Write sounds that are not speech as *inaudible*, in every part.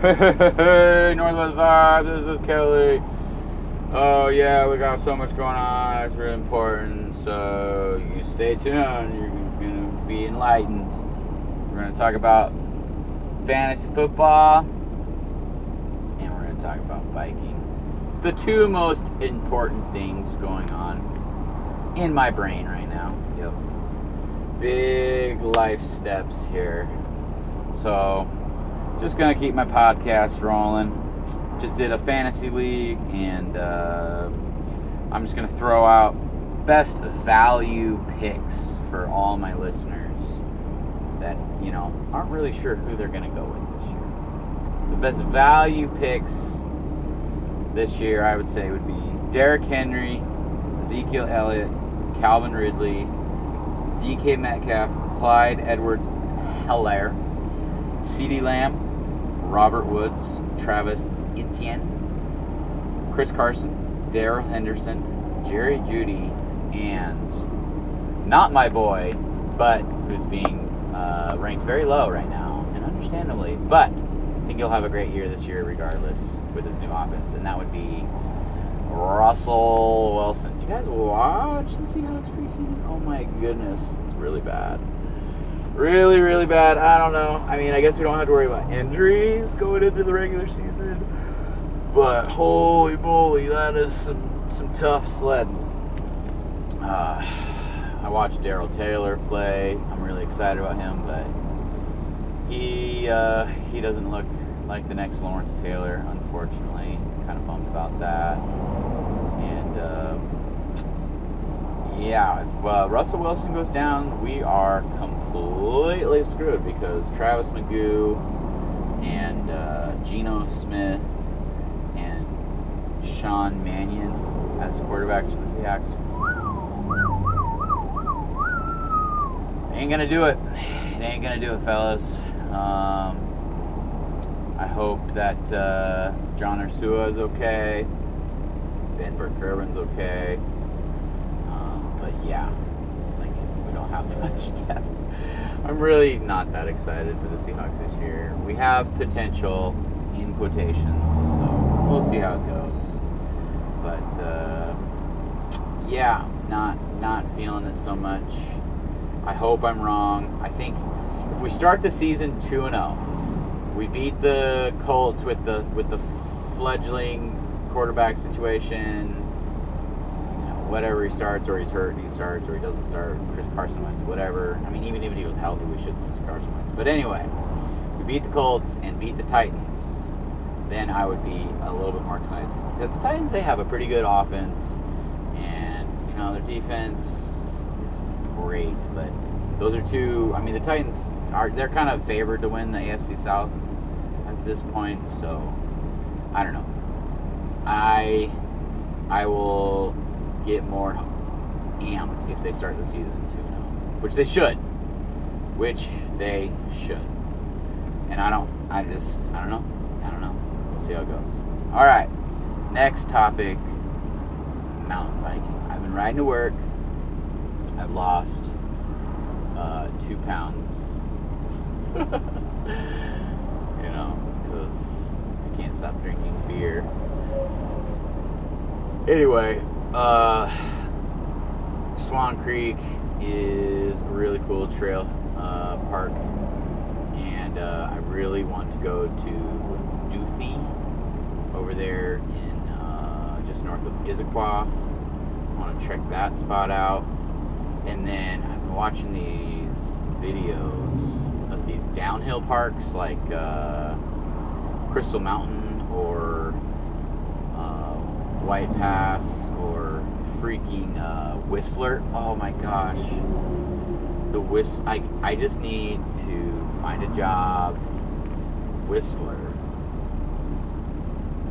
Hey, Northwest Vibe, this is Kelly. Oh, yeah, we got so much going on. It's really important. So, you stay tuned. You're going to be enlightened. We're going to talk about fantasy football and we're going to talk about biking. The two most important things going on in my brain right now. Yep. Big life steps here. So, just gonna keep my podcast rolling. Just did a fantasy league, and uh, I'm just gonna throw out best value picks for all my listeners that you know aren't really sure who they're gonna go with this year. The best value picks this year, I would say, would be Derrick Henry, Ezekiel Elliott, Calvin Ridley, DK Metcalf, Clyde Edwards Helaire, CeeDee Lamb, Robert Woods, Travis Etienne, Chris Carson, Darrell Henderson, Jerry Jeudy, and not my boy, but who's being uh, ranked very low right now, and understandably, but I think he'll have a great year this year regardless with his new offense, and that would be Russell Wilson. Did you guys watch the Seahawks preseason? Oh my goodness, it's really bad really, really bad. I don't know. I mean, I guess we don't have to worry about injuries going into the regular season. But holy moly, that is some some tough sledding. Uh, I watched Darrell Taylor play. I'm really excited about him, but he uh, he doesn't look like the next Lawrence Taylor, unfortunately. Kind of bummed about that. And. Uh, yeah, if uh, Russell Wilson goes down, we are completely screwed because Travis McGoo and uh, Geno Smith and Sean Mannion as quarterbacks for the Seahawks ain't gonna do it. It ain't gonna do it, fellas. Um, I hope that uh, John Ursua is okay. Ben Burr-Kirven's okay But yeah, have *laughs* much depth. I'm really not that excited for the Seahawks this year. We have potential in quotations, so we'll see how it goes. But uh, yeah, not not feeling it so much. I hope I'm wrong. I think if we start the season two and zero, oh, we beat the Colts with the with the fledgling quarterback situation whatever he starts or he's hurt, he starts or he doesn't start. Chris Carson Wentz, whatever. I mean, even if he was healthy, we should lose Carson Wentz. But anyway, we beat the Colts and beat the Titans. Then I would be a little bit more excited because the Titans they have a pretty good offense, and you know their defense is great. But those are two. I mean, the Titans are they're kind of favored to win the AFC South at this point. So I don't know. I I will get more amped if they start the season 2 0, which they should. Which they should. And I don't, I just, I don't know. I don't know. We'll see how it goes. All right. Next topic mountain biking. I've been riding to work. I've lost uh, two pounds. *laughs* you know, because I can't stop drinking beer. Anyway, uh, Swan Creek is a really cool trail uh, park, and uh, I really want to go to Duthie over there in uh, just north of Issaquah. I want to check that spot out, and then I've been watching these videos of these downhill parks like uh, Crystal Mountain or uh, White Pass or freaking uh, Whistler. Oh my gosh. The Whist I I just need to find a job Whistler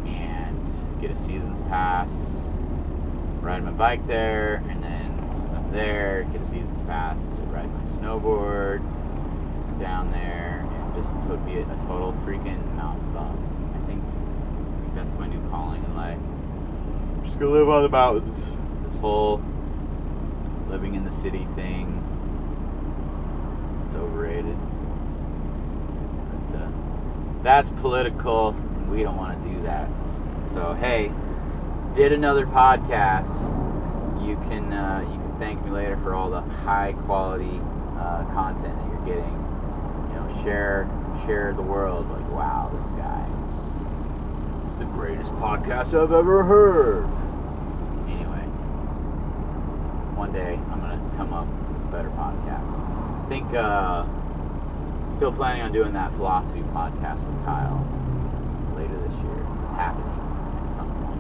and get a season's pass. Ride my bike there and then since I'm there, get a season's pass ride my snowboard down there and just would be a, a total freaking mountain bum. I think, I think that's my new calling in life just gonna live on the mountains. Whole living in the city thing, it's overrated. But, uh, That's political. and We don't want to do that. So hey, did another podcast. You can uh, you can thank me later for all the high quality uh, content that you're getting. You know, share share the world. Like wow, this guy is the greatest podcast I've ever heard. Anyway, one day I'm gonna come up with a better podcast. I think uh, still planning on doing that philosophy podcast with Kyle later this year. It's happening at some point.